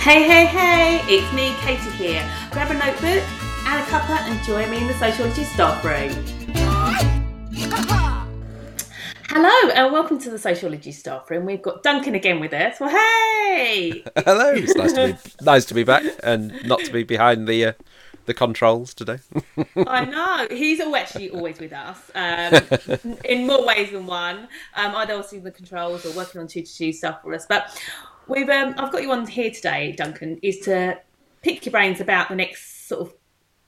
Hey, hey, hey, it's me, Katie here. Grab a notebook and a cuppa and join me in the sociology staff room. Hello and welcome to the sociology staff room. We've got Duncan again with us. Well, hey! Hello. It's nice to be nice to be back and not to be behind the uh, the controls today. I know he's actually always with us um, in more ways than one. Um, either obviously the controls or working on Tutor2U stuff for us. But we've um, I've got you on here today, Duncan, is to pick your brains about the next sort of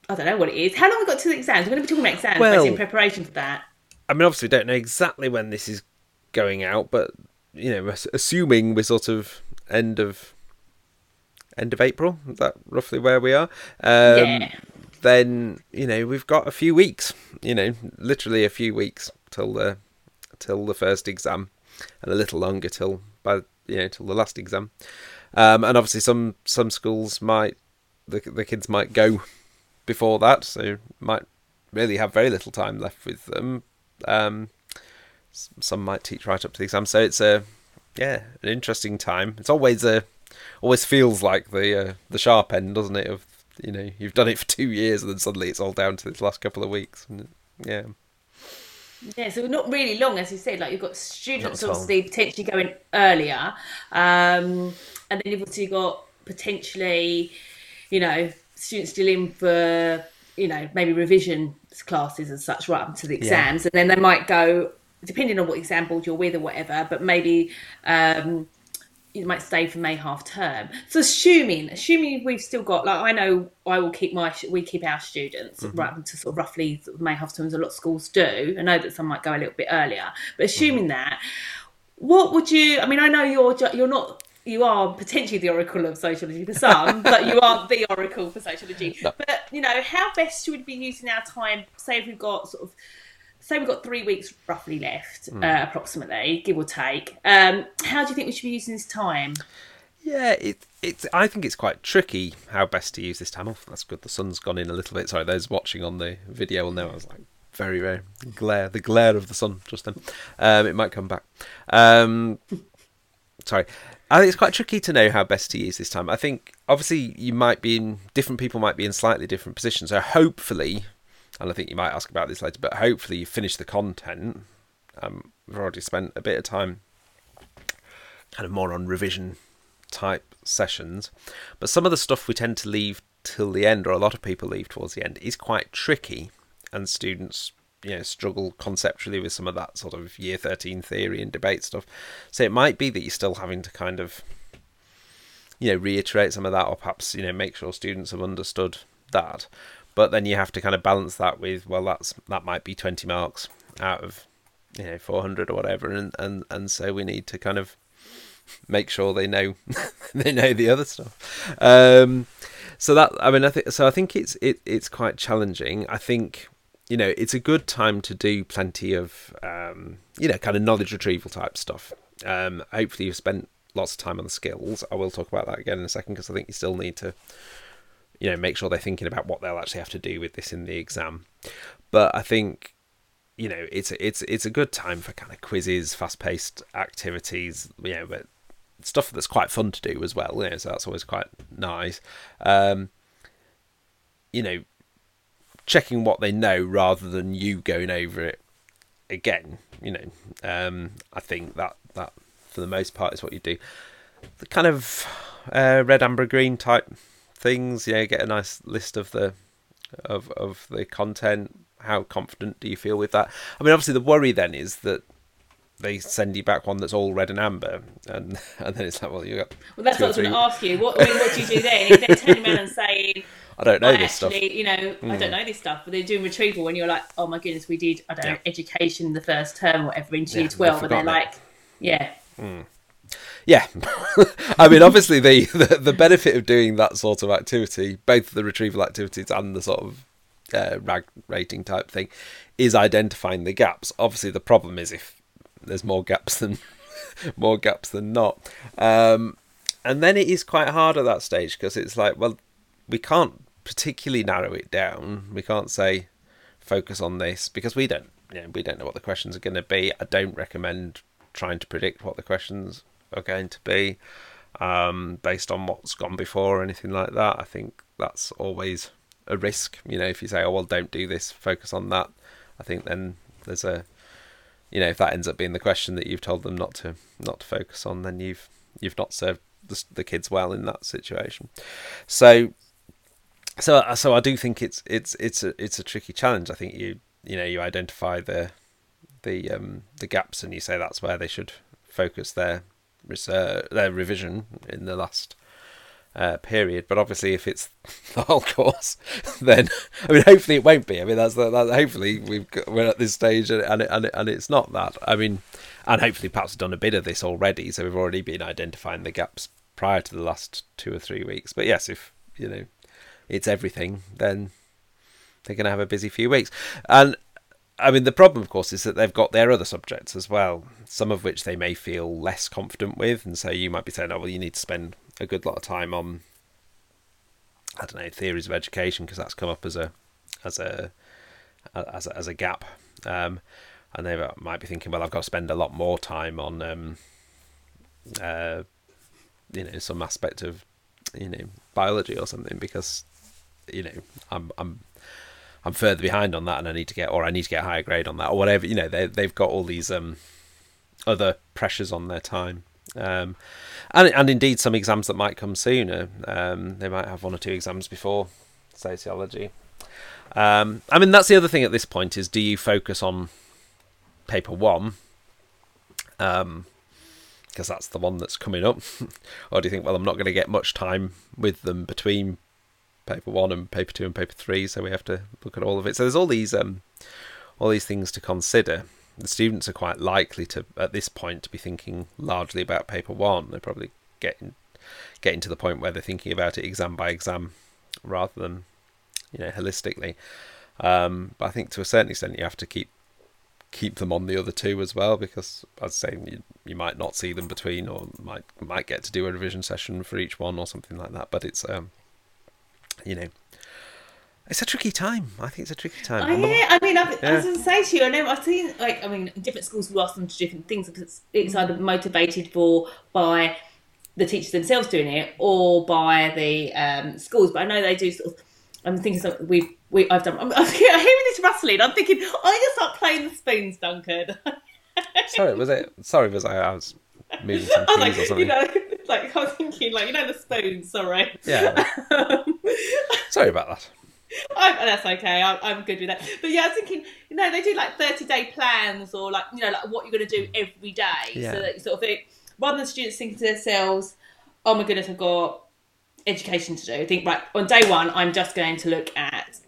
I don't know what it is. How long have we got to the exams? We're going to be talking about exams Well- in preparation for that. I mean, obviously, we don't know exactly when this is going out, but you know, assuming we're sort of end of end of April, is that roughly where we are? Um, Yeah. Then you know we've got a few weeks. You know, literally a few weeks till the till the first exam, and a little longer till by you know till the last exam. Um, and obviously, some some schools might the the kids might go before that, so might really have very little time left with them. Um, some might teach right up to the exam, so it's a yeah an interesting time. It's always a always feels like the uh, the sharp end, doesn't it? Of you know you've done it for two years and then suddenly it's all down to this last couple of weeks. And, yeah, Yeah, so not really long, as you said. Like you've got students obviously potentially going earlier, um, and then you've also got potentially, you know, students still in for you know maybe revision classes and such right up to the exams, and then they might go depending on what exam board you're with or whatever. But maybe um, you might stay for May half term. So assuming assuming we've still got like I know I will keep my we keep our students mm-hmm. right to sort of roughly May half terms. A lot of schools do. I know that some might go a little bit earlier, but mm-hmm. assuming that, what would you? I mean, I know you're you're not. You are potentially the oracle of sociology for some, but you aren't the oracle for sociology. But you know, how best should we be using our time? Say if we've got sort of say we've got three weeks roughly left, uh, approximately, give or take. Um, how do you think we should be using this time? yeah. It it's I think it's quite tricky how best to use this time off. That's good. The sun's gone in a little bit. Sorry, those watching on the video will know I was like very very glare the glare of the sun just then. Um, it might come back. Um, sorry. I think it's quite tricky to know how best to use this time. I think obviously you might be in different people might be in slightly different positions. So hopefully, and I think you might ask about this later, but hopefully you finish the content. Um, we've already spent a bit of time kind of more on revision type sessions, but some of the stuff we tend to leave till the end, or a lot of people leave towards the end, is quite tricky, and students you know struggle conceptually with some of that sort of year 13 theory and debate stuff so it might be that you're still having to kind of you know reiterate some of that or perhaps you know make sure students have understood that but then you have to kind of balance that with well that's that might be 20 marks out of you know 400 or whatever. And and and so we need to kind of make sure they know they know the other stuff. Um so that i mean i think so i think it's it, it's quite challenging. I think you know it's a good time to do plenty of um you know kind of knowledge retrieval type stuff. Um hopefully you've spent lots of time on the skills. I will talk about that again in a second because i think you still need to you know make sure they're thinking about what they'll actually have to do with this in the exam. But i think you know it's it's it's a good time for kind of quizzes fast paced activities you know but stuff that's quite fun to do as well you know, so that's always quite nice. Um you know checking what they know rather than you going over it again you know um i think that that for the most part is what you do. The kind of uh, red amber green type things you know get a nice list of the of of the content how confident do you feel with that i mean obviously the worry then is that they send you back one that's all red and amber and and then it's like well you got Well, that's what I was going to ask you. What, I mean, what do you do then? If they're turning around and saying, i don't know this stuff Hmm. you know, I don't know this stuff, but they're doing retrieval when you're like, oh my goodness, we did, I don't know, Yeah. education the first term or whatever in Yeah, year they've 12, and they're it. like, yeah, Yeah, I mean, obviously the, the the benefit of doing that sort of activity, both the retrieval activities and the sort of uh, rag rating type thing, is identifying the gaps. Obviously, the problem is if there's more gaps than more gaps than not, um, and then it is quite hard at that stage because it's like, well, we can't particularly narrow it down. We can't say focus on this because we don't, you know, we don't know what the questions are going to be. I don't recommend trying to predict what the questions are going to be. um, based on what's gone before or anything like that. I think that's always a risk. You know, if you say, "Oh well, don't do this, focus on that," I think then there's a, you know, if that ends up being the question that you've told them not to not to focus on, then you've you've not served the, the kids well in that situation. So, so so I do think it's it's it's a it's a tricky challenge. I think you you know you identify the the um the gaps and you say that's where they should focus their research their revision in the last uh, period. But obviously, if it's the whole course, then I mean, hopefully it won't be. I mean, that's that. Hopefully, we've got, we're at this stage, and and, and, it, and it's not that. I mean, and hopefully, perhaps done a bit of this already, so we've already been identifying the gaps prior to the last two or three weeks. But yes, if you know it's everything, then they're going to have a busy few weeks. And I mean, the problem, of course, is that they've got their other subjects as well, some of which they may feel less confident with. And so you might be saying, oh, well, you need to spend a good lot of time on, I don't know, theories of education, because that's come up as a, as a, as a, as a gap. Um, and they might be thinking, well, I've got to spend a lot more time on, um, uh, you know, some aspect of, you know, biology or something, because, you know, I'm, I'm, I'm further behind on that, and I need to get, or I need to get a higher grade on that, or whatever. You know, they they've got all these um, other pressures on their time, um, and and indeed some exams that might come sooner. Um, they might have one or two exams before sociology. Um, I mean, that's the other thing at this point is: do you focus on paper one? Um, because that's the one that's coming up, or do you think, well, I'm not going to get much time with them between paper one and paper two and paper three, so we have to look at all of it. So there's all these um, all these things to consider. The students are quite likely to, at this point, to be thinking largely about paper one. They're probably getting getting to the point where they're thinking about it exam by exam, rather than you know holistically. Um, but I think to a certain extent you have to keep keep them on the other two as well because I'd say you, you might not see them between or might might get to do a revision session for each one or something like that. But it's um, you know, it's a tricky time. I think it's a tricky time. Oh, yeah, I mean, I've, yeah. I was going to say to you, I know I've seen, like, I mean, different schools will ask them to do different things because it's either motivated for by the teachers themselves doing it or by the um, schools. But I know they do sort of. I'm thinking something we've we I've done. I'm, I'm hearing this rustling. I'm thinking, I just start playing the spoons, Duncan. sorry, was it? Sorry, was I? I was moving some keys like, or something. You know, like I was thinking, like you know, the spoons. Sorry. Yeah. sorry about that. I'm, that's okay. I'm, I'm, good with that. But yeah, I was thinking, you know, they do like 30 day plans or like, you know, like what you're going to do every day. Yeah. So that you sort of think, rather than students thinking to themselves, oh my goodness, I've got education to do. I think, right, on day one, I'm just going to look at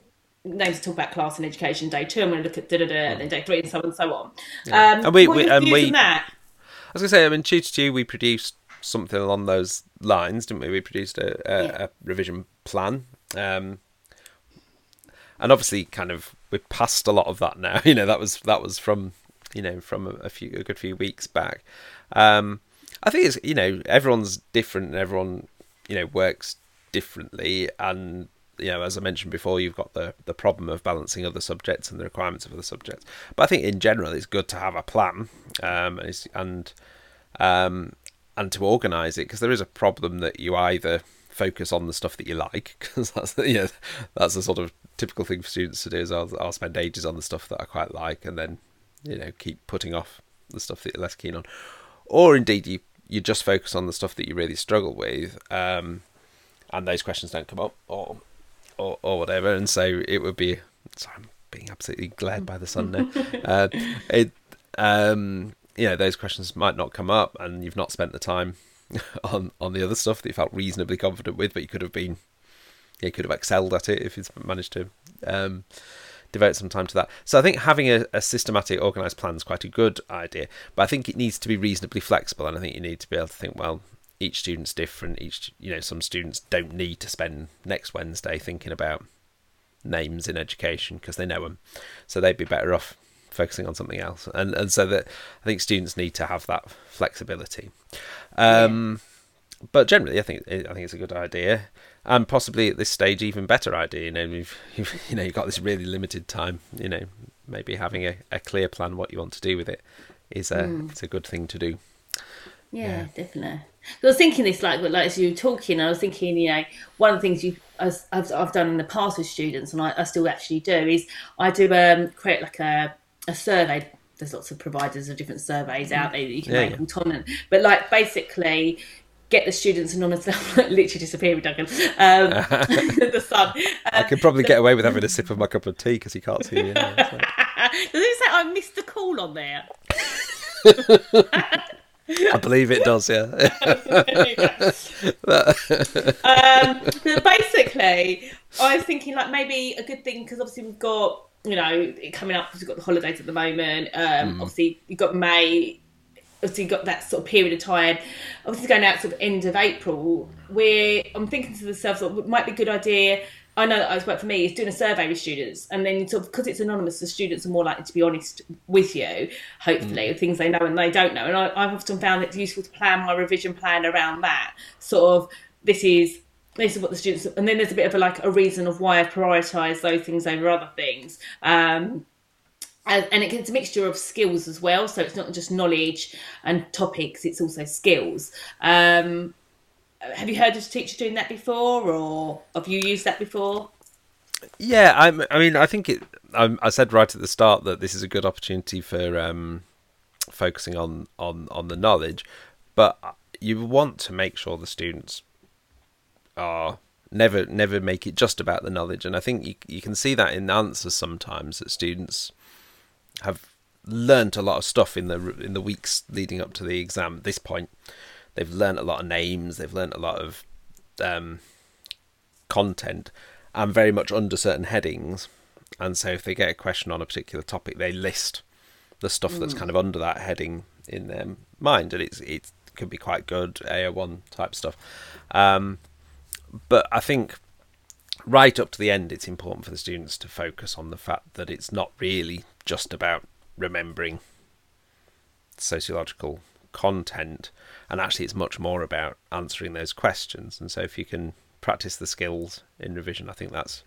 names to talk about class and education. Day two, I'm going to look at da da da, and then day three, and so on and so on. Yeah. Um, and we, we, and we, that? I was going to say, I mean, Tutor2U we produced something along those lines, didn't we? We produced a, a, yeah. a revision plan. Um, and obviously, kind of, we're past a lot of that now. You know, that was that was from you know from a, a few a good few weeks back. Um, I think it's you know everyone's different and everyone you know works differently and you know as I mentioned before you've got the the problem of balancing other subjects and the requirements of other subjects but I think in general it's good to have a plan um, and and, um, and to organize it because there is a problem that you either focus on the stuff that you like because that's you know that's the sort of typical thing for students to do is I'll, I'll spend ages on the stuff that I quite like and then you know keep putting off the stuff that you're less keen on or indeed you you just focus on the stuff that you really struggle with, um, and those questions don't come up, or, or or whatever. And so it would be. Sorry, I'm being absolutely glared by the sun now. uh, it, um, you know, those questions might not come up, and you've not spent the time on on the other stuff that you felt reasonably confident with, but you could have been, you could have excelled at it if you've managed to. Um, devote some time to that. So I think having a, a systematic, organised plan is quite a good idea, but I think it needs to be reasonably flexible, and I think you need to be able to think, well, each student's different. Each, you know, some students don't need to spend next Wednesday thinking about names in education because they know them, so they'd be better off focusing on something else. And and so that I think students need to have that flexibility. Um, yeah. But generally, I think I think it's a good idea and possibly at this stage even better idea. You know, you've, you've you know you've got this really limited time. You know, maybe having a, a clear plan what you want to do with it is a mm. it's a good thing to do. Yeah, Yeah. definitely. I was thinking this, like, like as you were talking, I was thinking, you know, one of the things you as I've, I've done in the past with students, and I, I still actually do, is I do um, create like a, a survey. There's lots of providers of different surveys out there that you can Yeah, make yeah. autonomous, but like basically get the students anonymous. literally disappearing, Duncan. Um, the sun. I could probably get away with having a sip of my cup of tea because he can't see so. Does it say I missed the call on there? I believe it does. Yeah. um, but basically, I was thinking like maybe a good thing because obviously we've got you know it coming up. 'cause We've got the holidays at the moment. Um, Obviously, you've got May. Obviously, you've got that sort of period of time. Obviously, going out sort of end of April. Where I'm thinking to myself, sort of, it might be a good idea. I know that it's worked for me. Is doing a survey with students, and then sort of because it's anonymous, the students are more likely to be honest with you. Hopefully, of things they know and they don't know. And I, I've often found it's useful to plan my revision plan around that. Sort of, this is this is what the students, and then there's a bit of a like a reason of why i prioritize those things over other things. Um, and, and gets a mixture of skills as well. So it's not just knowledge and topics; it's also skills. Um, have you heard of a teacher doing that before, or have you used that before? Yeah, I'm, I mean, I think it. I, I said right at the start that this is a good opportunity for um, focusing on, on, on the knowledge, but you want to make sure the students are never never make it just about the knowledge, and I think you you can see that in the answers sometimes that students have learnt a lot of stuff in the in the weeks leading up to the exam. At this point, they've learnt a lot of names, they've learnt a lot of um, content and very much under certain headings. And so if they get a question on a particular topic, they list the stuff that's kind of under that heading in their mind, and it's it could be quite good AO1 type stuff. Um, but I think right up to the end, it's important for the students to focus on the fact that it's not really just about remembering sociological content, and actually, it's much more about answering those questions. And so, if you can practice the skills in revision, I think that's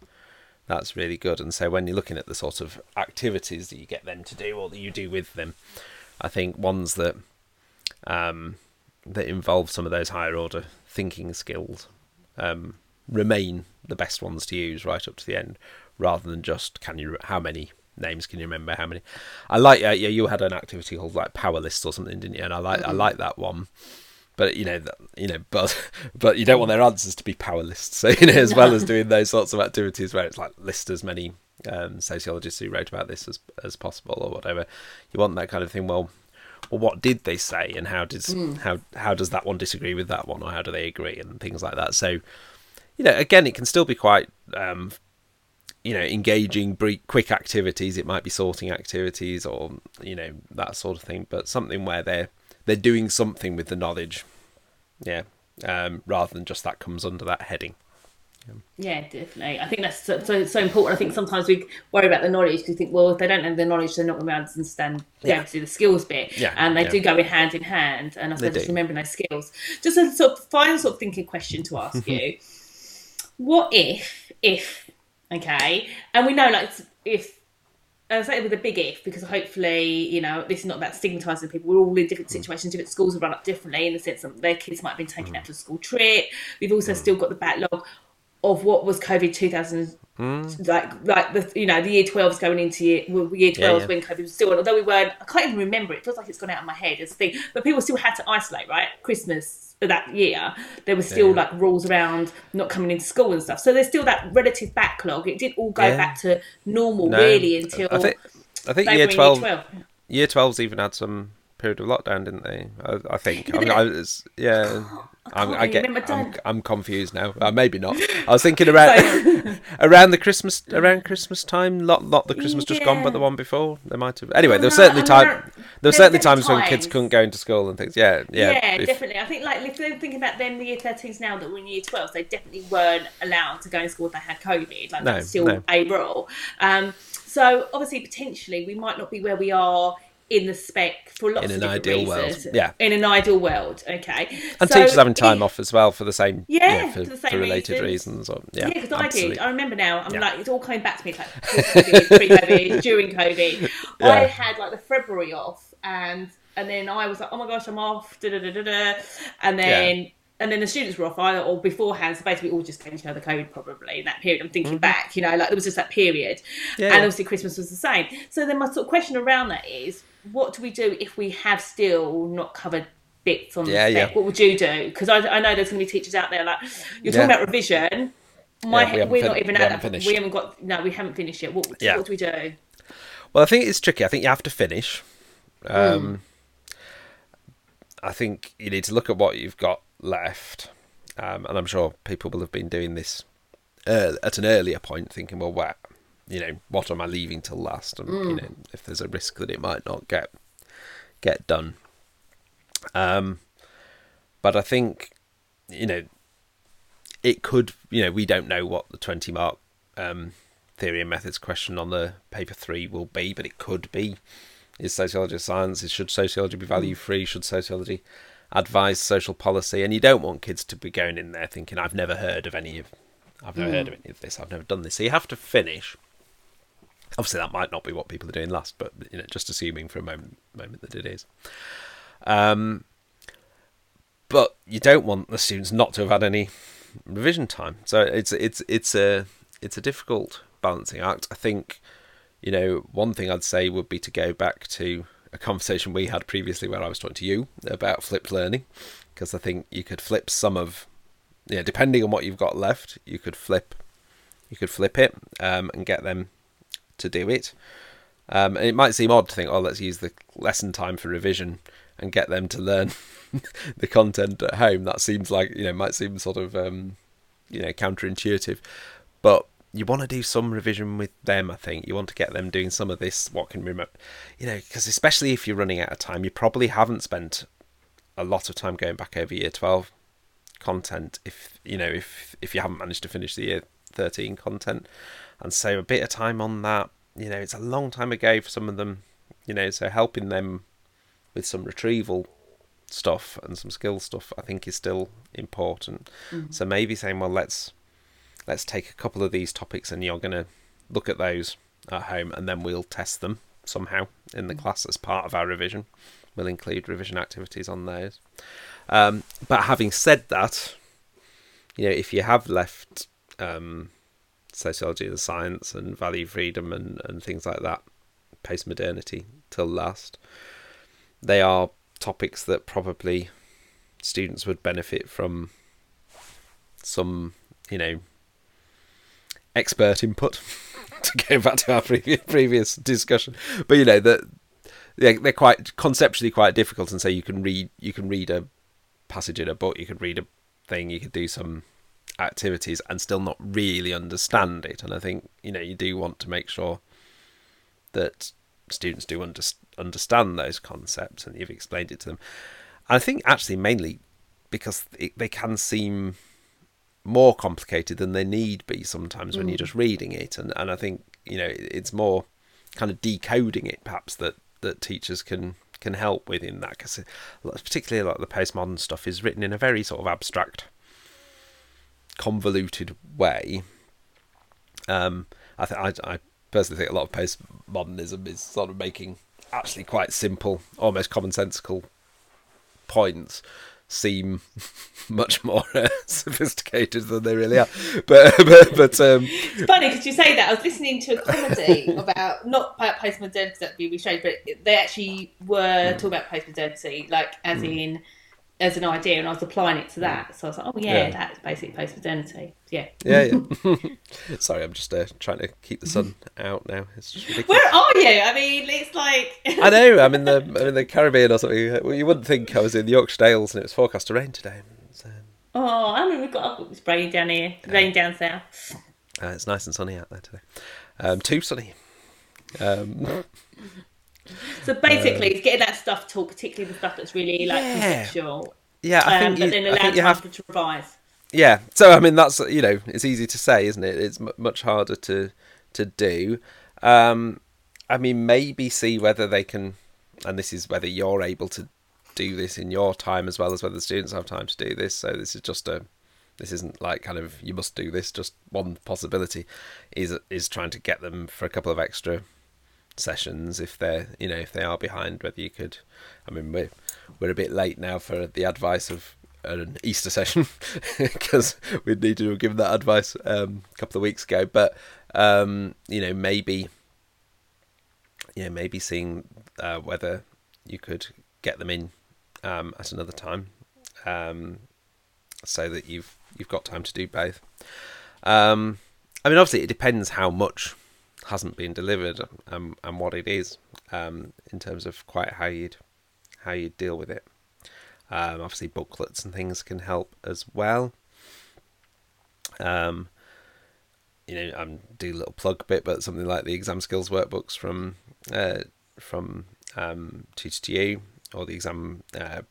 that's really good. And so, when you're looking at the sort of activities that you get them to do or that you do with them, I think ones that um, that involve some of those higher order thinking skills um, remain the best ones to use right up to the end, rather than just can you how many names can you remember how many? I like uh, yeah you had an activity called like power lists or something, didn't you? And I like I like that one. But you know, that- you know, but but you don't want their answers to be power lists. So you know, as well as doing those sorts of activities where it's like list as many um, sociologists who wrote about this as as possible or whatever, you want that kind of thing. Well, well, what did they say, and how does how how does that one disagree with that one, or how do they agree, and things like that. So, you know, again, it can still be quite, um, you know, engaging, brief, quick activities. It might be sorting activities, or you know, that sort of thing. But something where they're they're doing something with the knowledge, yeah, um, rather than just that comes under that heading. Yeah, definitely. I think that's so, so, so important. I think sometimes we worry about the knowledge because we think, well, if they don't have the knowledge, they're not going to be able to understand be able to do the skills bit. Yeah, and they yeah. do go in hand in hand. And I suppose just remembering those skills. Just a sort of final sort of thinking question to ask you: What if, if, okay, and we know like it's- if I say it with a big if because hopefully, you know, this is not about stigmatising people. We're all in different situations, different schools have run up differently in the sense that their kids might have been taken out to a school trip. We've also still got the backlog of what was COVID 2000, hmm. like like the you know the year 12s going into year well, year 12s Yeah, yeah. when COVID was still on. Although we weren't, I can't even remember. It feels like it's gone out of my head as a thing. But people still had to isolate, right? Christmas that year, there were still Yeah. like rules around not coming into school and stuff. So there's still that relative backlog. It did all go back to normal No, really until I think I think year twelve, year 12. year 12's even had some period of lockdown, didn't they? I, I think. I mean, I was, yeah. I'm, can't I get. I'm, I'm confused now. Uh, maybe not. I was thinking about around the Christmas around Christmas time. Not not the Christmas just gone, but the one before. They might have. Anyway, there were certainly time. There were certainly times when kids couldn't go into school and things. Yeah, yeah. Yeah, if- definitely. I think like if they're thinking about them, the year 13s now that were in year 12s, they definitely weren't allowed to go to school if they had COVID. Like No, that's still no. a rule. Um, so obviously, potentially, we might not be where we are in the spec for lots In of people. In an ideal world, yeah. In an ideal world, okay. And So teachers having time off as well for the same. Yeah, you know, for, for the same for related reasons. reasons. Or, yeah, Yeah, because I absolutely. did. I remember now. I'm Yeah. like, it's all coming back to me. It's like COVID, pre-COVID, during COVID. I had like the February off, and and then I was like, oh my gosh, I'm off, da da da da da, and then. Yeah. And then the students were off, either or beforehand. So basically, all just to know the code probably in that period. I'm thinking mm-hmm. back, you know, like there was just that period, yeah, and obviously Christmas was the same. So then my sort of question around that is, what do we do if we have still not covered bits on yeah, the spec? Yeah. What would you do? Because I, I, know there's going to be teachers out there like you're talking about revision. My yeah, we are not even we at that. We haven't got no, we haven't finished yet. What, yeah. what do we do? Well, I think it's tricky. I think you have to finish. Um, mm. I think you need to look at what you've got left, um, and I'm sure people will have been doing this uh, at an earlier point, thinking, well, what, you know, what am I leaving till last, and mm. you know, if there's a risk that it might not get get done. Um, but I think, you know, it could, you know, we don't know what the 20 mark um, theory and methods question on the paper three will be, but it could be. Is sociology a science? Should sociology be value free? Should sociology advise social policy? And you don't want kids to be going in there thinking, I've never heard of any of I've never mm. heard of any of this, I've never done this. So you have to finish. Obviously that might not be what people are doing last, but you know, just assuming for a moment moment that it is. Um, but you don't want the students not to have had any revision time. So it's it's it's a it's a difficult balancing act. I think you know one thing I'd say would be to go back to a conversation we had previously where I was talking to you about flipped learning because I think you could flip some of yeah depending on what you've got left you could flip you could flip it um, and get them to do it. Um, it might seem odd to think, oh, let's use the lesson time for revision and get them to learn the content at home. That seems like you know might seem sort of um, you know counterintuitive, but you want to do some revision with them. I think you want to get them doing some of this. What can remember, you know, because especially if you're running out of time, you probably haven't spent a lot of time going back over year twelve content. If you know if if you haven't managed to finish the year thirteen content, and so a bit of time on that. You know, it's a long time ago for some of them. You know, so helping them with some retrieval stuff and some skill stuff I think is still important. Mm-hmm. So maybe saying, well, let's let's take a couple of these topics and you're going to look at those at home and then we'll test them somehow in the mm-hmm. class as part of our revision. We'll include revision activities on those. Um, but having said that, you know, if you have left um, sociology and science and value freedom and, and things like that, post modernity till last, they are topics that probably students would benefit from some, you know, expert input. to go back to our previous, previous discussion, but you know that they're, they're quite conceptually quite difficult, and so you can read you can read a passage in a book, you could read a thing, you could do some activities, and still not really understand it. And I think you know you do want to make sure that students do under, understand those concepts and you've explained it to them. And I think actually mainly because it, they can seem more complicated than they need be sometimes mm. when you're mm. just reading it. And, and I think, you know, it's more kind of decoding it perhaps that, that teachers can can help with in that because particularly like the postmodern stuff is written in a very sort of abstract convoluted way um, I, th- I, I personally think a lot of postmodernism is sort of making actually quite simple, almost commonsensical points seem much more uh, sophisticated than they really are. But but, but um, it's funny because you say that. I was listening to a comedy about not about postmodernity that would be strange, but they actually were talking about postmodernity, like as mm. in as an idea and I was applying it to that. So I was like, oh yeah, yeah. that's basic post modernity. Yeah. Yeah, yeah. Sorry, I'm just uh, trying to keep the sun out now. It's just ridiculous. Where are you? I mean, it's like I know. I'm in the I'm in the Caribbean or something. Well, you wouldn't think I was in the Yorkshire Dales and it was forecast to rain today. So... Oh, I mean, we've got it's raining down here, rain down south. Uh, it's nice and sunny out there today. Um, too sunny. Um, so basically, uh, it's getting that stuff taught, particularly the stuff that's really like yeah. conceptual. Yeah, I think um, you, but then allow you have to revise. Yeah, so I mean that's you know it's easy to say, isn't it? It's m- much harder to to do. Um, I mean, maybe see whether they can, and this is whether you're able to do this in your time as well as whether the students have time to do this. So this is just a this isn't like kind of you must do this. Just one possibility is is trying to get them for a couple of extra sessions if they're you know if they are behind whether you could i mean we're we're a bit late now for the advice of an easter session because we need to have given that advice um, a couple of weeks ago. But um, you know maybe yeah maybe seeing uh, whether you could get them in um, at another time um, so that you've you've got time to do both. Um, I mean obviously it depends how much hasn't been delivered and, and what it is um, in terms of quite how you'd how you deal with it. Um, obviously, booklets and things can help as well. Um, you know, I'm do a little plug bit, but something like the exam skills workbooks from uh, from um, Tutor2U or the exam uh,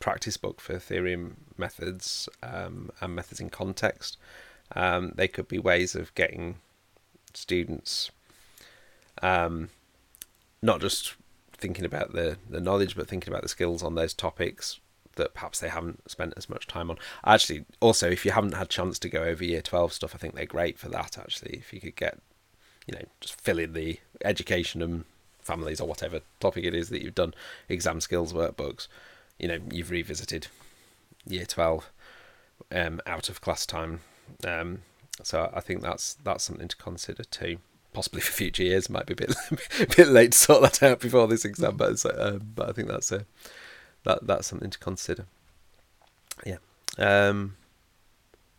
practice book for theory methods um, and methods in context. Um, they could be ways of getting students um, not just thinking about the, the knowledge, but thinking about the skills on those topics that perhaps they haven't spent as much time on. Actually, also, if you haven't had chance to go over year 12 stuff, I think they're great for that, actually. If you could get, you know, just fill in the education and families or whatever topic it is that you've done, exam skills workbooks, you know, you've revisited year 12 um, out of class time. Um, so I think that's that's something to consider too possibly for future years. Might be a bit a bit late to sort that out before this exam, but uh, but I think that's a that that's something to consider. Yeah. Um,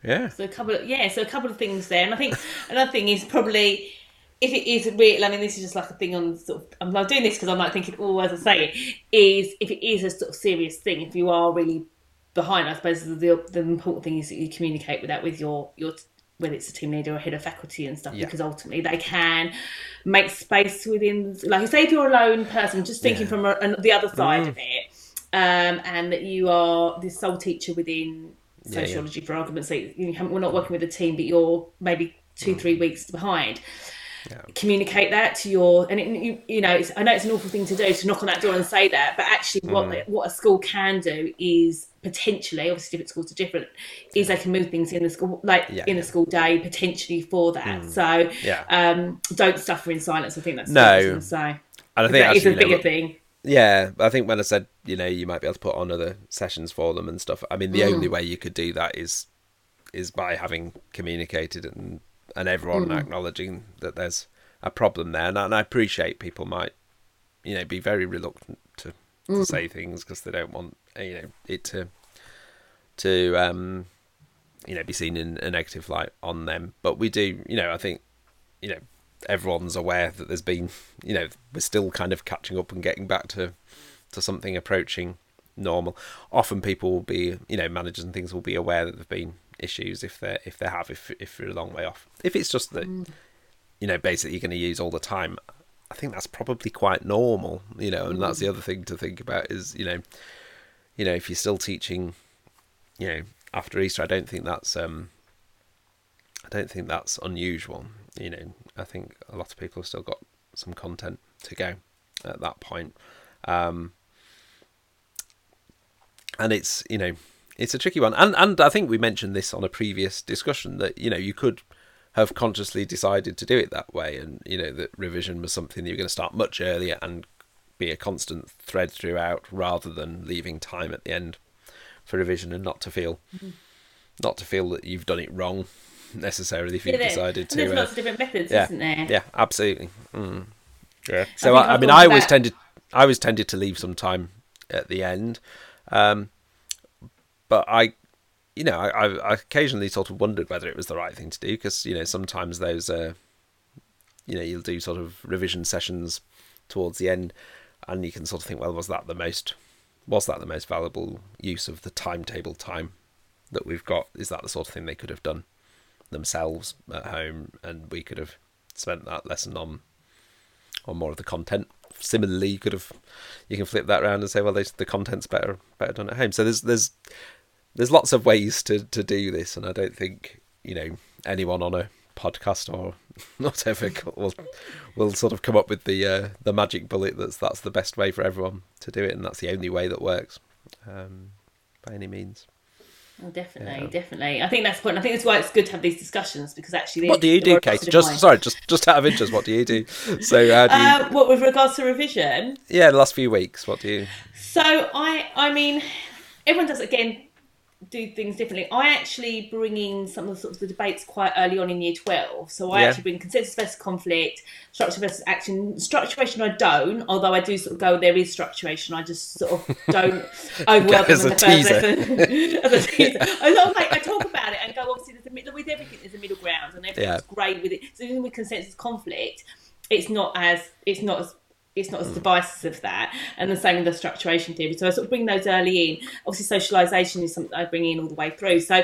yeah. So a couple of yeah, so a couple of things there, and I think another thing is probably if it is real. I mean, this is just like a thing on sort of. I'm not doing this because I'm like thinking, oh, as I say, is if it is a sort of serious thing, if you are really behind, I suppose the the important thing is that you communicate with that with your your whether it's a team leader or head of faculty and stuff, yeah. because ultimately they can make space within, like, say, if you're a lone person, just thinking yeah. from a, the other side mm. of it, um, and that you are the sole teacher within sociology, yeah, for argument's sake, you we're not working with a team, but you're maybe two, mm. three weeks behind. Yeah. communicate that to your and it, you, you know I know it's an awful thing to do to knock on that door and say that but actually what mm. what a school can do is potentially, obviously different schools are different, is they can move things in the school, like yeah, in the school day, potentially for that. Mm. So yeah. um, don't suffer in silence. I think that's no. So and I think that is a bigger know, thing. Yeah, I think when I said you know you might be able to put on other sessions for them and stuff. I mean, the mm. only way you could do that is is by having communicated and and everyone mm. acknowledging that there's a problem there. And, and I appreciate people might you know be very reluctant to to mm. say things because they don't want you know it to to um, you know be seen in a negative light on them. But we do, you know, I think you know everyone's aware that there's been, you know, we're still kind of catching up and getting back to to something approaching normal. Often people will be, you know, managers and things will be aware that there've been issues if they if they have if if you're a long way off. If it's just that, mm. you know, basically you're going to use all the time. I think that's probably quite normal, you know, and that's the mm. other thing to think about is, you know, you know, if you're still teaching you know, after Easter, I don't think that's um, I don't think that's unusual. You know, I think a lot of people have still got some content to go at that point, um, and it's you know it's a tricky one. And and I think we mentioned this on a previous discussion that you know you could have consciously decided to do it that way, and you know that revision was something that you're going to start much earlier and be a constant thread throughout, rather than leaving time at the end for revision and not to feel mm-hmm. not to feel that you've done it wrong necessarily if you've yeah, decided to. There's uh, lots of different methods, yeah, isn't there? Yeah, absolutely. Mm. Yeah. So I, I, I mean, I always that. tended I always tended to leave some time at the end, um, but I. You know, I, I occasionally sort of wondered whether it was the right thing to do because you know sometimes those, uh, you know, you'll do sort of revision sessions towards the end, and you can sort of think, well, was that the most was that the most valuable use of the timetable time that we've got? Is that the sort of thing they could have done themselves at home, and we could have spent that lesson on on more of the content? Similarly, you could have you can flip that around and say, well, the content's better better done at home. So there's there's there's lots of ways to to do this, and I don't think you know anyone on a podcast or whatever will will sort of come up with the uh, the magic bullet that's that's the best way for everyone to do it, and that's the only way that works um, by any means. Oh, definitely, definitely. I think that's the point. I think that's why it's good to have these discussions because actually, What do you do, Kate? Just different sorry, just just out of interest, what do you do? So you? Uh, what with regards to revision? yeah, the last few weeks, what do you? So I, I mean, everyone does again do things differently. I actually bring in some of the sort of the debates quite early on in year twelve. So I Yeah. actually bring consensus versus conflict, structure versus action. Structuration I don't, although I do sort of go there is structuration. I just sort of don't overwhelm them in the teaser. first lesson. As a teaser. I, sort of like, I talk about it and go obviously there's a middle with everything. There's a middle ground and everything's Yeah. great with it. So even with consensus conflict, it's not as it's not as it's not as divisive of that. And the same with the structuration theory. So I sort of bring those early in. Obviously, socialisation is something I bring in all the way through. So,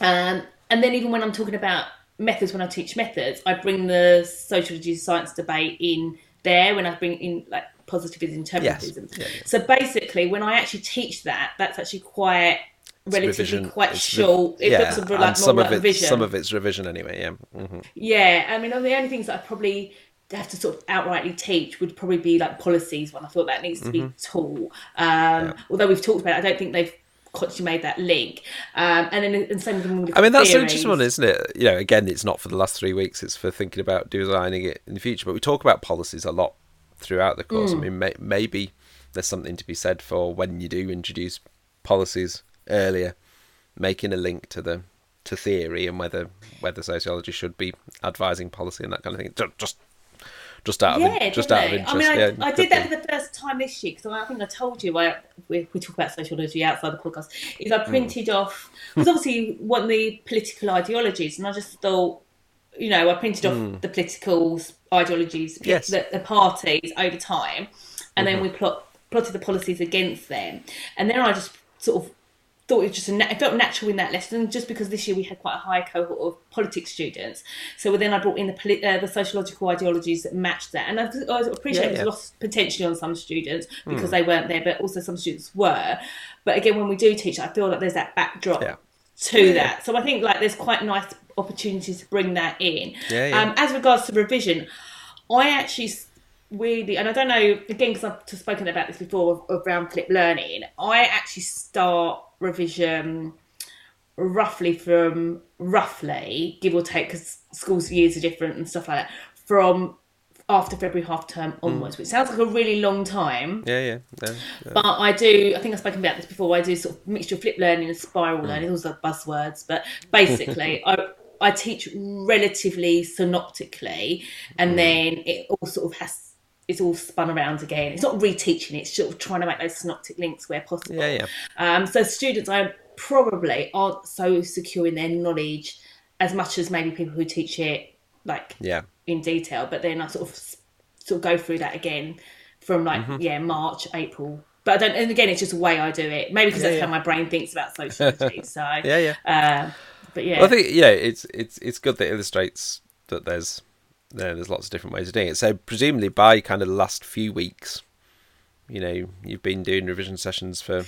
um, and then even when I'm talking about methods, when I teach methods, I bring the sociology science debate in there. When I bring in like positivism, interpretivism. Yeah, yeah. So basically, when I actually teach that, that's actually quite relatively revision. quite It's re- short. It yeah, looks sort of like some like of it, revision. some of it's revision anyway. Yeah, hmm Yeah, I mean, the only things that I probably have to sort of outrightly teach would probably be like policies one. I thought that needs to be taught. Um, Although we've talked about it, I don't think they've consciously made that link. Um, and then and same with the I mean that's an interesting one, isn't it? You know, again, it's not for the last three weeks; it's for thinking about designing it in the future. But we talk about policies a lot throughout the course. I mean, may, maybe there's something to be said for when you do introduce policies earlier, making a link to the to theory and whether whether sociology should be advising policy and that kind of thing. Just just out of Yeah, in- just out of interest. I mean, I, yeah, I did that for the first time this year because I think I told you I, we, we talk about sociology outside the podcast. Is I hmm. printed off because obviously one of the political ideologies, and I just thought, you know, I printed off hmm. the political ideologies, Yes. the, the parties over time, and then mm-hmm. we plot plotted the policies against them, and then I just sort of thought it was just a it felt natural in that lesson just because this year we had quite a high cohort of politics students. So then I brought in the uh, the sociological ideologies that matched that. And I, I appreciate Yeah, it yeah. was lost potentially on some students because they weren't there but also some students were. But again when we do teach I feel like there's that backdrop Yeah. to that. So I think like there's quite nice opportunities to bring that in. Yeah, yeah. Um, as regards to revision I actually really, and I don't know, again, because I've spoken about this before of, of round flip learning, I actually start revision roughly from, roughly, give or take, because schools' years are different and stuff like that, from after February half term mm. onwards, which sounds like a really long time. Yeah, yeah, yeah, yeah. But I do, I think I've spoken about this before. I do sort of mixture of flip learning and spiral mm. learning. Those are buzzwords, but basically, I I teach relatively synoptically, and mm. then it all sort of has. It's all spun around again. It's not reteaching; it's sort of trying to make those synoptic links where possible. Yeah, yeah. Um, so students, I probably aren't so secure in their knowledge as much as maybe people who teach it like yeah. in detail, but then I sort of sort of go through that again from like Mm-hmm. yeah March, April. But I don't, and again, it's just the way I do it. Maybe because Yeah, that's yeah. how my brain thinks about sociology. So Yeah, yeah. Uh, but yeah, Well, I think yeah, it's it's it's good that it illustrates that there's there, there's lots of different ways of doing it. So presumably by kind of the last few weeks, you know, you've been doing revision sessions for a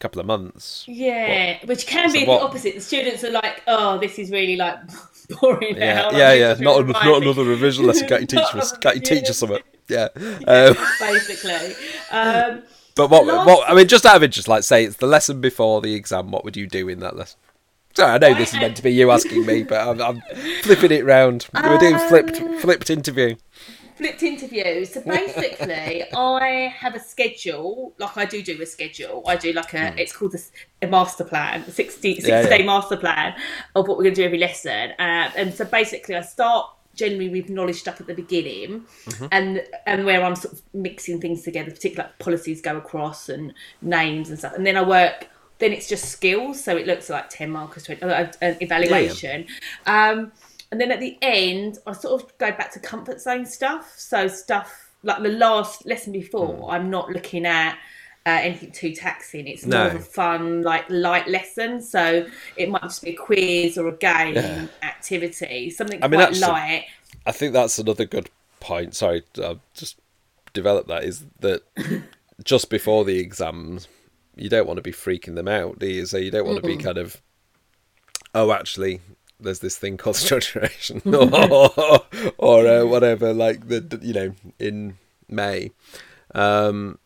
couple of months. yeah, which can so be what- the opposite. The students are like, oh, this is really like boring. Yeah, now. Like, yeah, yeah. Not an- not another revision lesson. Can't you teach us? Can't you teach us something? Yeah. Um, basically. Um, but what? Last- What? I mean, just out of interest, like say it's the lesson before the exam. What would you do in that lesson? Sorry, I know this is meant to be you asking me, but I'm, I'm flipping it round. We're doing flipped Um, flipped interview. flipped interviews. So basically, I have a schedule. Like I do do a schedule. I do like a. It's called a master plan, a 60, 60 Hmm. Yeah, yeah. master plan of what we're going to do every lesson. Uh, and so basically, I start generally with knowledge stuff at the beginning, Mm-hmm. and and where I'm sort of mixing things together, particularly like policies go across and names and stuff. And then I work. Then it's just skills, so it looks like ten markers, 20, uh, an evaluation. Um, and then at the end, I sort of go back to comfort zone stuff. So stuff like the last lesson before, I'm not looking at uh, anything too taxing. It's more of a fun, like light lesson. So it might just be a quiz or a game activity, something I mean, quite light. I think that's another good point. Sorry, I'll just develop that. Is that just before the exams, you don't want to be freaking them out, do you? So you don't want to be kind of, oh, actually, there's this thing called structuration or or uh, whatever, like the you know in May, um,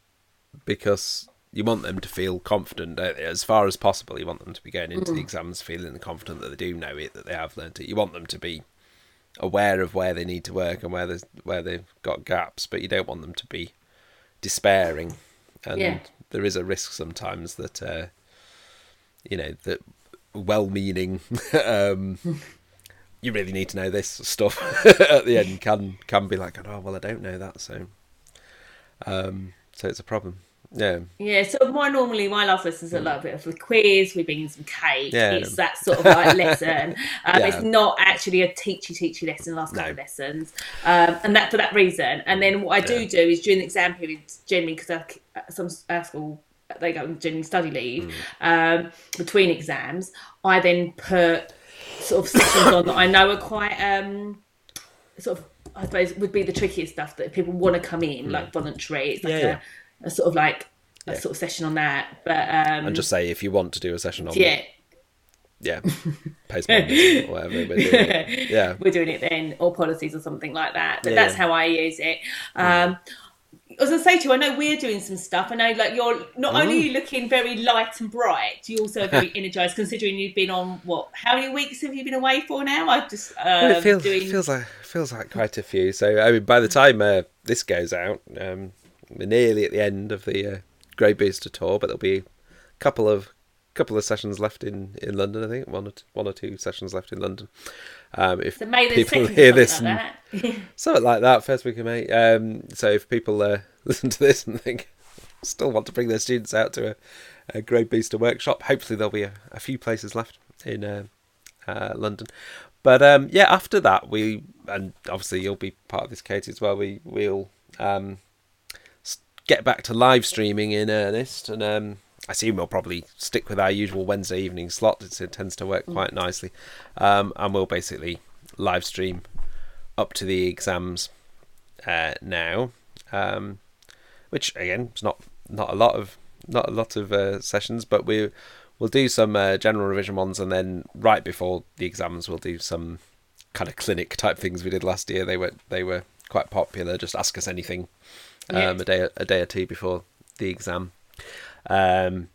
because you want them to feel confident as far as possible. You want them to be going into mm. the exams feeling confident that they do know it, that they have learned it. You want them to be aware of where they need to work and where there's where they've got gaps, but you don't want them to be despairing. And yeah. There is a risk sometimes that uh, you know that well-meaning um, you really need to know this stuff at the end can can be like oh well I don't know that so um, so it's a problem yeah. Yeah. So more normally my love lessons are a little bit of a quiz. We bring in some cake. Yeah. It's that sort of like lesson. Um, yeah. It's not actually a teachy teachy lesson. Last couple no. of lessons, um, and that for that reason. And then what I do yeah. do is during the exam period, generally because some our school they go generally study leave mm. um, between exams. I then put sort of sessions on that I know are quite um, sort of I suppose would be the trickiest stuff that people want to come in, mm. like voluntary. It's like yeah, a, a sort of like a yeah. sort of session on that. But um, and just say if you want to do a session on yeah. Yeah, postmodernism or whatever we're doing. It. Yeah, we're doing it then, or policies or something like that. But yeah. that's how I use it. Um, I was gonna say to you, I know we're doing some stuff. I know, like you're not mm. only looking very light and bright, you also very energized. Considering you've been on what? How many weeks have you been away for now? I just um, well, it feels doing... feels like feels like quite a few. So I mean, by the time uh, this goes out, um, we're nearly at the end of the uh, Grade Booster tour, but there'll be a couple of couple of sessions left in, in London. I think one or two, one or two sessions left in London. Um, if so people hear this like something like that, first week of May. Um, so if people uh, listen to this and think still want to bring their students out to a, a Grade Booster workshop, hopefully there'll be a, a few places left in uh, uh, London. But um, yeah, after that we and obviously you'll be part of this, Katie, as well. We we'll um, get back to live streaming in earnest, and um, I assume we'll probably stick with our usual Wednesday evening slot. It tends to work quite nicely, um, and we'll basically live stream up to the exams uh, now, um, which again is not not a lot of not a lot of uh, sessions, but we we'll do some uh, general revision ones, and then right before the exams, we'll do some kind of clinic type things we did last year. They were they were quite popular. Just ask us anything um, a day a day or two before the exam. Um,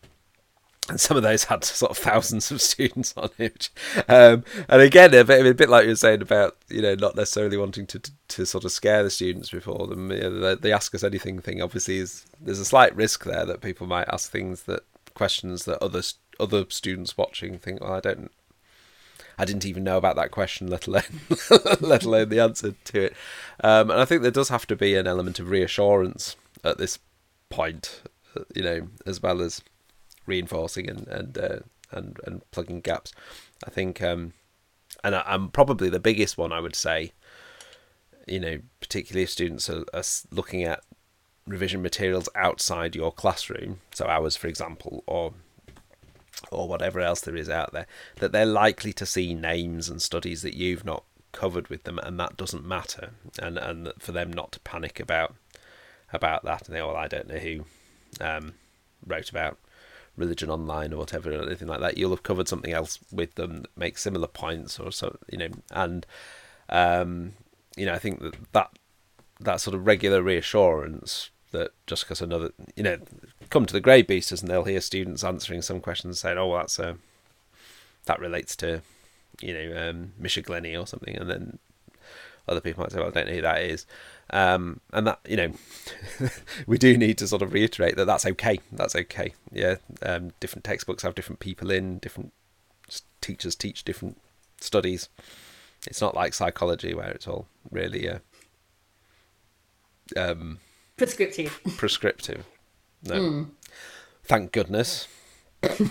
and some of those had sort of thousands of students on it. Um, and again, a bit, a bit like you were saying about you know not necessarily wanting to to sort of scare the students before them. You know, the, the ask us anything thing obviously is there's a slight risk there that people might ask things that questions that other other students watching think, well, I don't I didn't even know about that question, let alone let alone the answer to it. Um, and I think there does have to be an element of reassurance at this point, you know, as well as reinforcing and and uh, and and plugging gaps. I think, um, and I, am probably the biggest one I would say. You know, particularly if students are, are looking at revision materials outside your classroom, so ours, for example, or or whatever else there is out there, that they're likely to see names and studies that you've not covered with them, and that doesn't matter, and and for them not to panic about about that, and they, well, I don't know who um, wrote about religion online or whatever, or anything like that. You'll have covered something else with them that makes similar points, or so you know, and um, you know, I think that that that sort of regular reassurance that just because another, you know, come to the Grade Boosters and they'll hear students answering some questions saying, "Oh, well, that's a uh, that relates to, you know, um, Misha Glenny or something," and then other people might say, "Well, I don't know who that is," um, and that you know, we do need to sort of reiterate that that's okay. That's okay. Yeah, um, different textbooks have different people in, different teachers teach different studies. It's not like psychology where it's all really. Uh, um, prescriptive. Prescriptive. No. Mm. Thank goodness. you,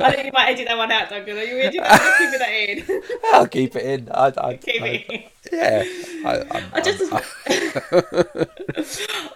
I think you might edit that one out, Duncan. Are you edit that? Keep that in. I'll keep it in. I, I, keep I, it in. Yeah. I, I just, I,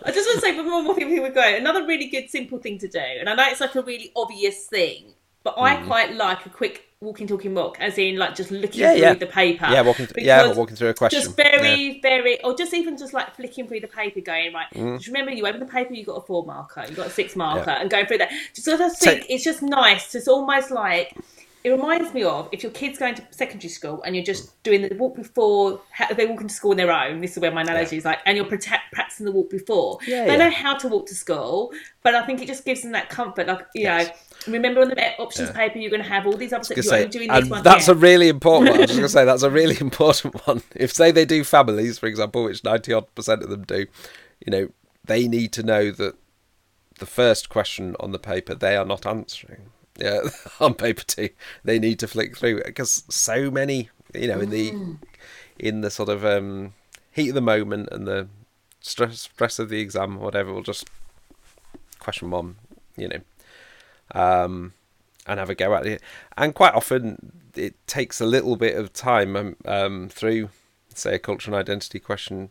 I just want to say before more people we go, another really good simple thing to do, and I know it's like a really obvious thing, but mm. I quite like a quick walking talking book as in like just looking yeah, through yeah. the paper yeah walking th- yeah walking through a question just very yeah. very or just even just like flicking through the paper going right mm. just remember you open the paper you got a four marker you got a six marker and going through that just sort of think so, it's just nice it's almost like it reminds me of if your kid's going to secondary school and you're just doing the walk before they walk into school on their own. This is where my analogy yeah. is like, and you're protect, practicing the walk before. Yeah, they yeah. know how to walk to school, but I think it just gives them that comfort. Like you yes. know, remember on the options paper, you're going to have all these options. You're say, doing this one. That's a really important one. I was going to say that's a really important one. If say they do families, for example, which ninety odd percent of them do, you know, they need to know that the first question on the paper they are not answering yeah, on paper too. They need to flick through because so many, you know, in the mm. in the sort of um, heat of the moment and the stress stress of the exam, or whatever, will just question one, you know, um, and have a go at it. And quite often, it takes a little bit of time um, um through, say, a cultural identity question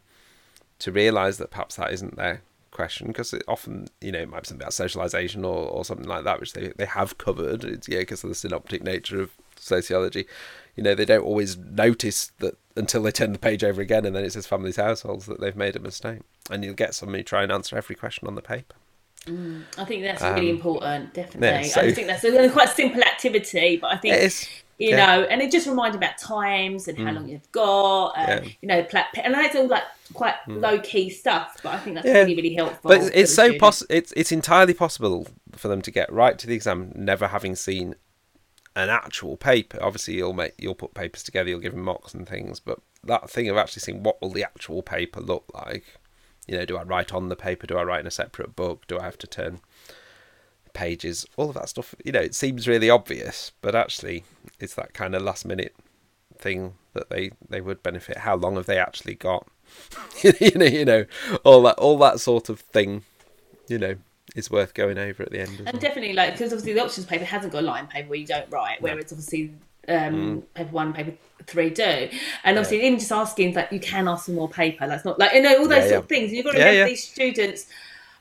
to realise that perhaps that isn't there question because it often, you know, it might be something about socialization or, or something like that, which they, they have covered. It's, yeah, because of the synoptic nature of sociology. You know, they don't always notice that until they turn the page over again and then it says families, households that they've made a mistake. And you'll get somebody try and answer every question on the paper. Mm, I think that's really um, important, definitely. Yeah, so, I think that's a quite simple activity, but I think you yeah. know, and it just reminded about times and how mm. long you've got, and, yeah. you know, and that's all like quite mm. low key stuff. But I think that's yeah. really, really helpful. But it's so possible. It's it's entirely possible for them to get right to the exam, never having seen an actual paper. Obviously, you'll make you'll put papers together, you'll give them mocks and things, but that thing of actually seeing what will the actual paper look like. You know, do I write on the paper? Do I write in a separate book? Do I have to turn pages, all of that stuff. You know, it seems really obvious, but actually, it's that kind of last minute thing that they they would benefit. How long have they actually got? you know, you know, all that all that sort of thing. You know, is worth going over at the end. And definitely, like because obviously the options paper hasn't got a line paper where you don't write, whereas obviously um, mm. paper one, paper three do. And obviously, yeah. even just asking that you can ask for more paper. That's not like you know all those yeah, sort yeah. of things. You've got to remember these students.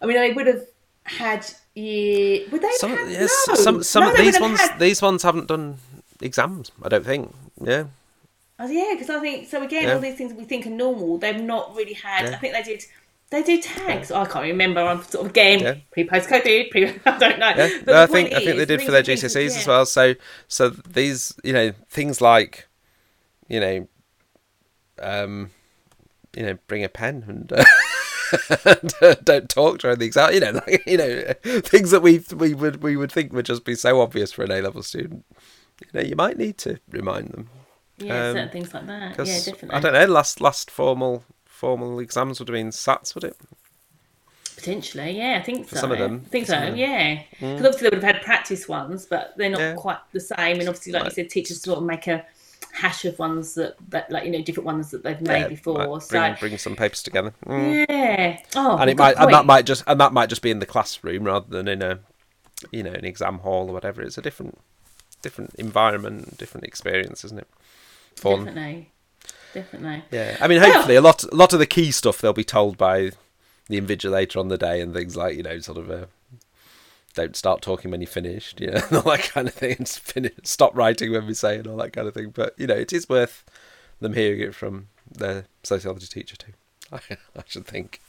I mean, I would have had yeah, would they some, have, yes, no. some some no, of these ones had... these ones haven't done exams. I don't think. Yeah. Oh, yeah, because I think so. Again, yeah. all these things we think are normal, they've not really had. Yeah. I think they did. They do tags. Oh, I can't remember. I'm sort of game yeah. pre postcode dude. Pre, I don't know. Yeah. No, I think I think they did for their GCSEs yeah. as well. So so these you know things like you know um you know bring a pen and. And, uh, don't talk during the exam. You know, like, you know, things that we we would we would think would just be so obvious for an A level student. You know, you might need to remind them. Yeah, um, certain things like that. Yeah, definitely. I don't know. Last last formal formal exams would have been SATs, would it? Potentially, yeah, I think for so. Some of them, I think so, yeah. Because mm. obviously they would have had practice ones, but they're not yeah. quite the same. And obviously, like right. you said, teachers sort of make a hash of ones that, that like you know different ones that they've made yeah, before. So bring, bring, some papers together. Mm. Yeah. Oh, and it might point. and that might just and that might just be in the classroom rather than in a you know an exam hall or whatever. It's a different different environment, different experience, isn't it? Fun. Definitely. Definitely. Yeah. I mean, hopefully, well, a lot a lot of the key stuff they'll be told by the invigilator on the day and things like you know sort of a don't start talking when you're finished, you know, all that kind of thing, and finish, stop writing when we say and all that kind of thing. But you know, it is worth them hearing it from their sociology teacher too. I, I should think.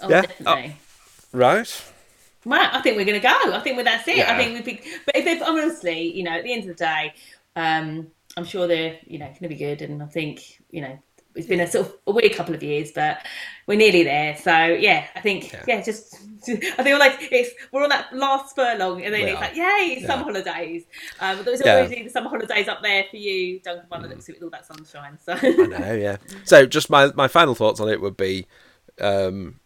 Oh, yeah. definitely. Oh, right. Well, I think we're going to go. I think that's it. Yeah. I think we've been, but if they've honestly, you know, at the end of the day, um, I'm sure they're, you know, going to be good. And I think, you know, it's been a sort of a weird couple of years, but we're nearly there. So yeah, I think yeah, yeah just I feel like it's we're on that last furlong, and then we it's are. like yay, yeah. summer holidays. Um, there's always yeah. the summer holidays up there for you, Duncan, by the looks of it, with all that sunshine. So I know, yeah. So just my my final thoughts on it would be um,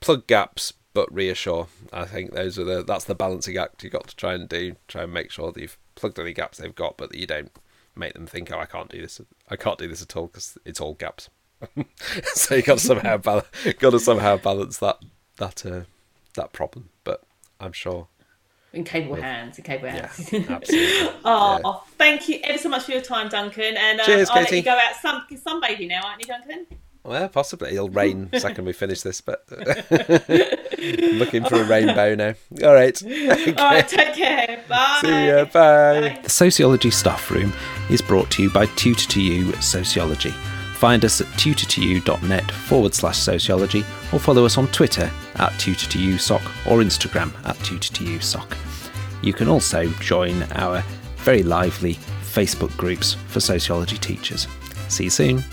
plug gaps. But reassure. I think those are the that's the balancing act you got to try and do. Try and make sure that you've plugged any gaps they've got, but that you don't make them think, oh, I can't do this. I can't do this at all because it's all gaps. so you got to somehow balance, got to somehow balance that that uh, that problem. But I'm sure in capable hands, in capable hands. Yeah, absolutely. oh, yeah. oh, thank you ever so much for your time, Duncan. And um, Cheers, I'll Katie. let you go out sun sunbathing now, aren't you, Duncan? Well, possibly it'll rain the second we finish this, but uh, looking for a rainbow now. All right. Okay. All right. Take care. Bye. See ya. Bye. Bye. The Sociology Staff Room is brought to you by Tutor2U Sociology. Find us at tutor2u.net forward slash sociology or follow us on Twitter at tutor2usoc or Instagram at tutor2usoc. You can also join our very lively Facebook groups for sociology teachers. See you soon.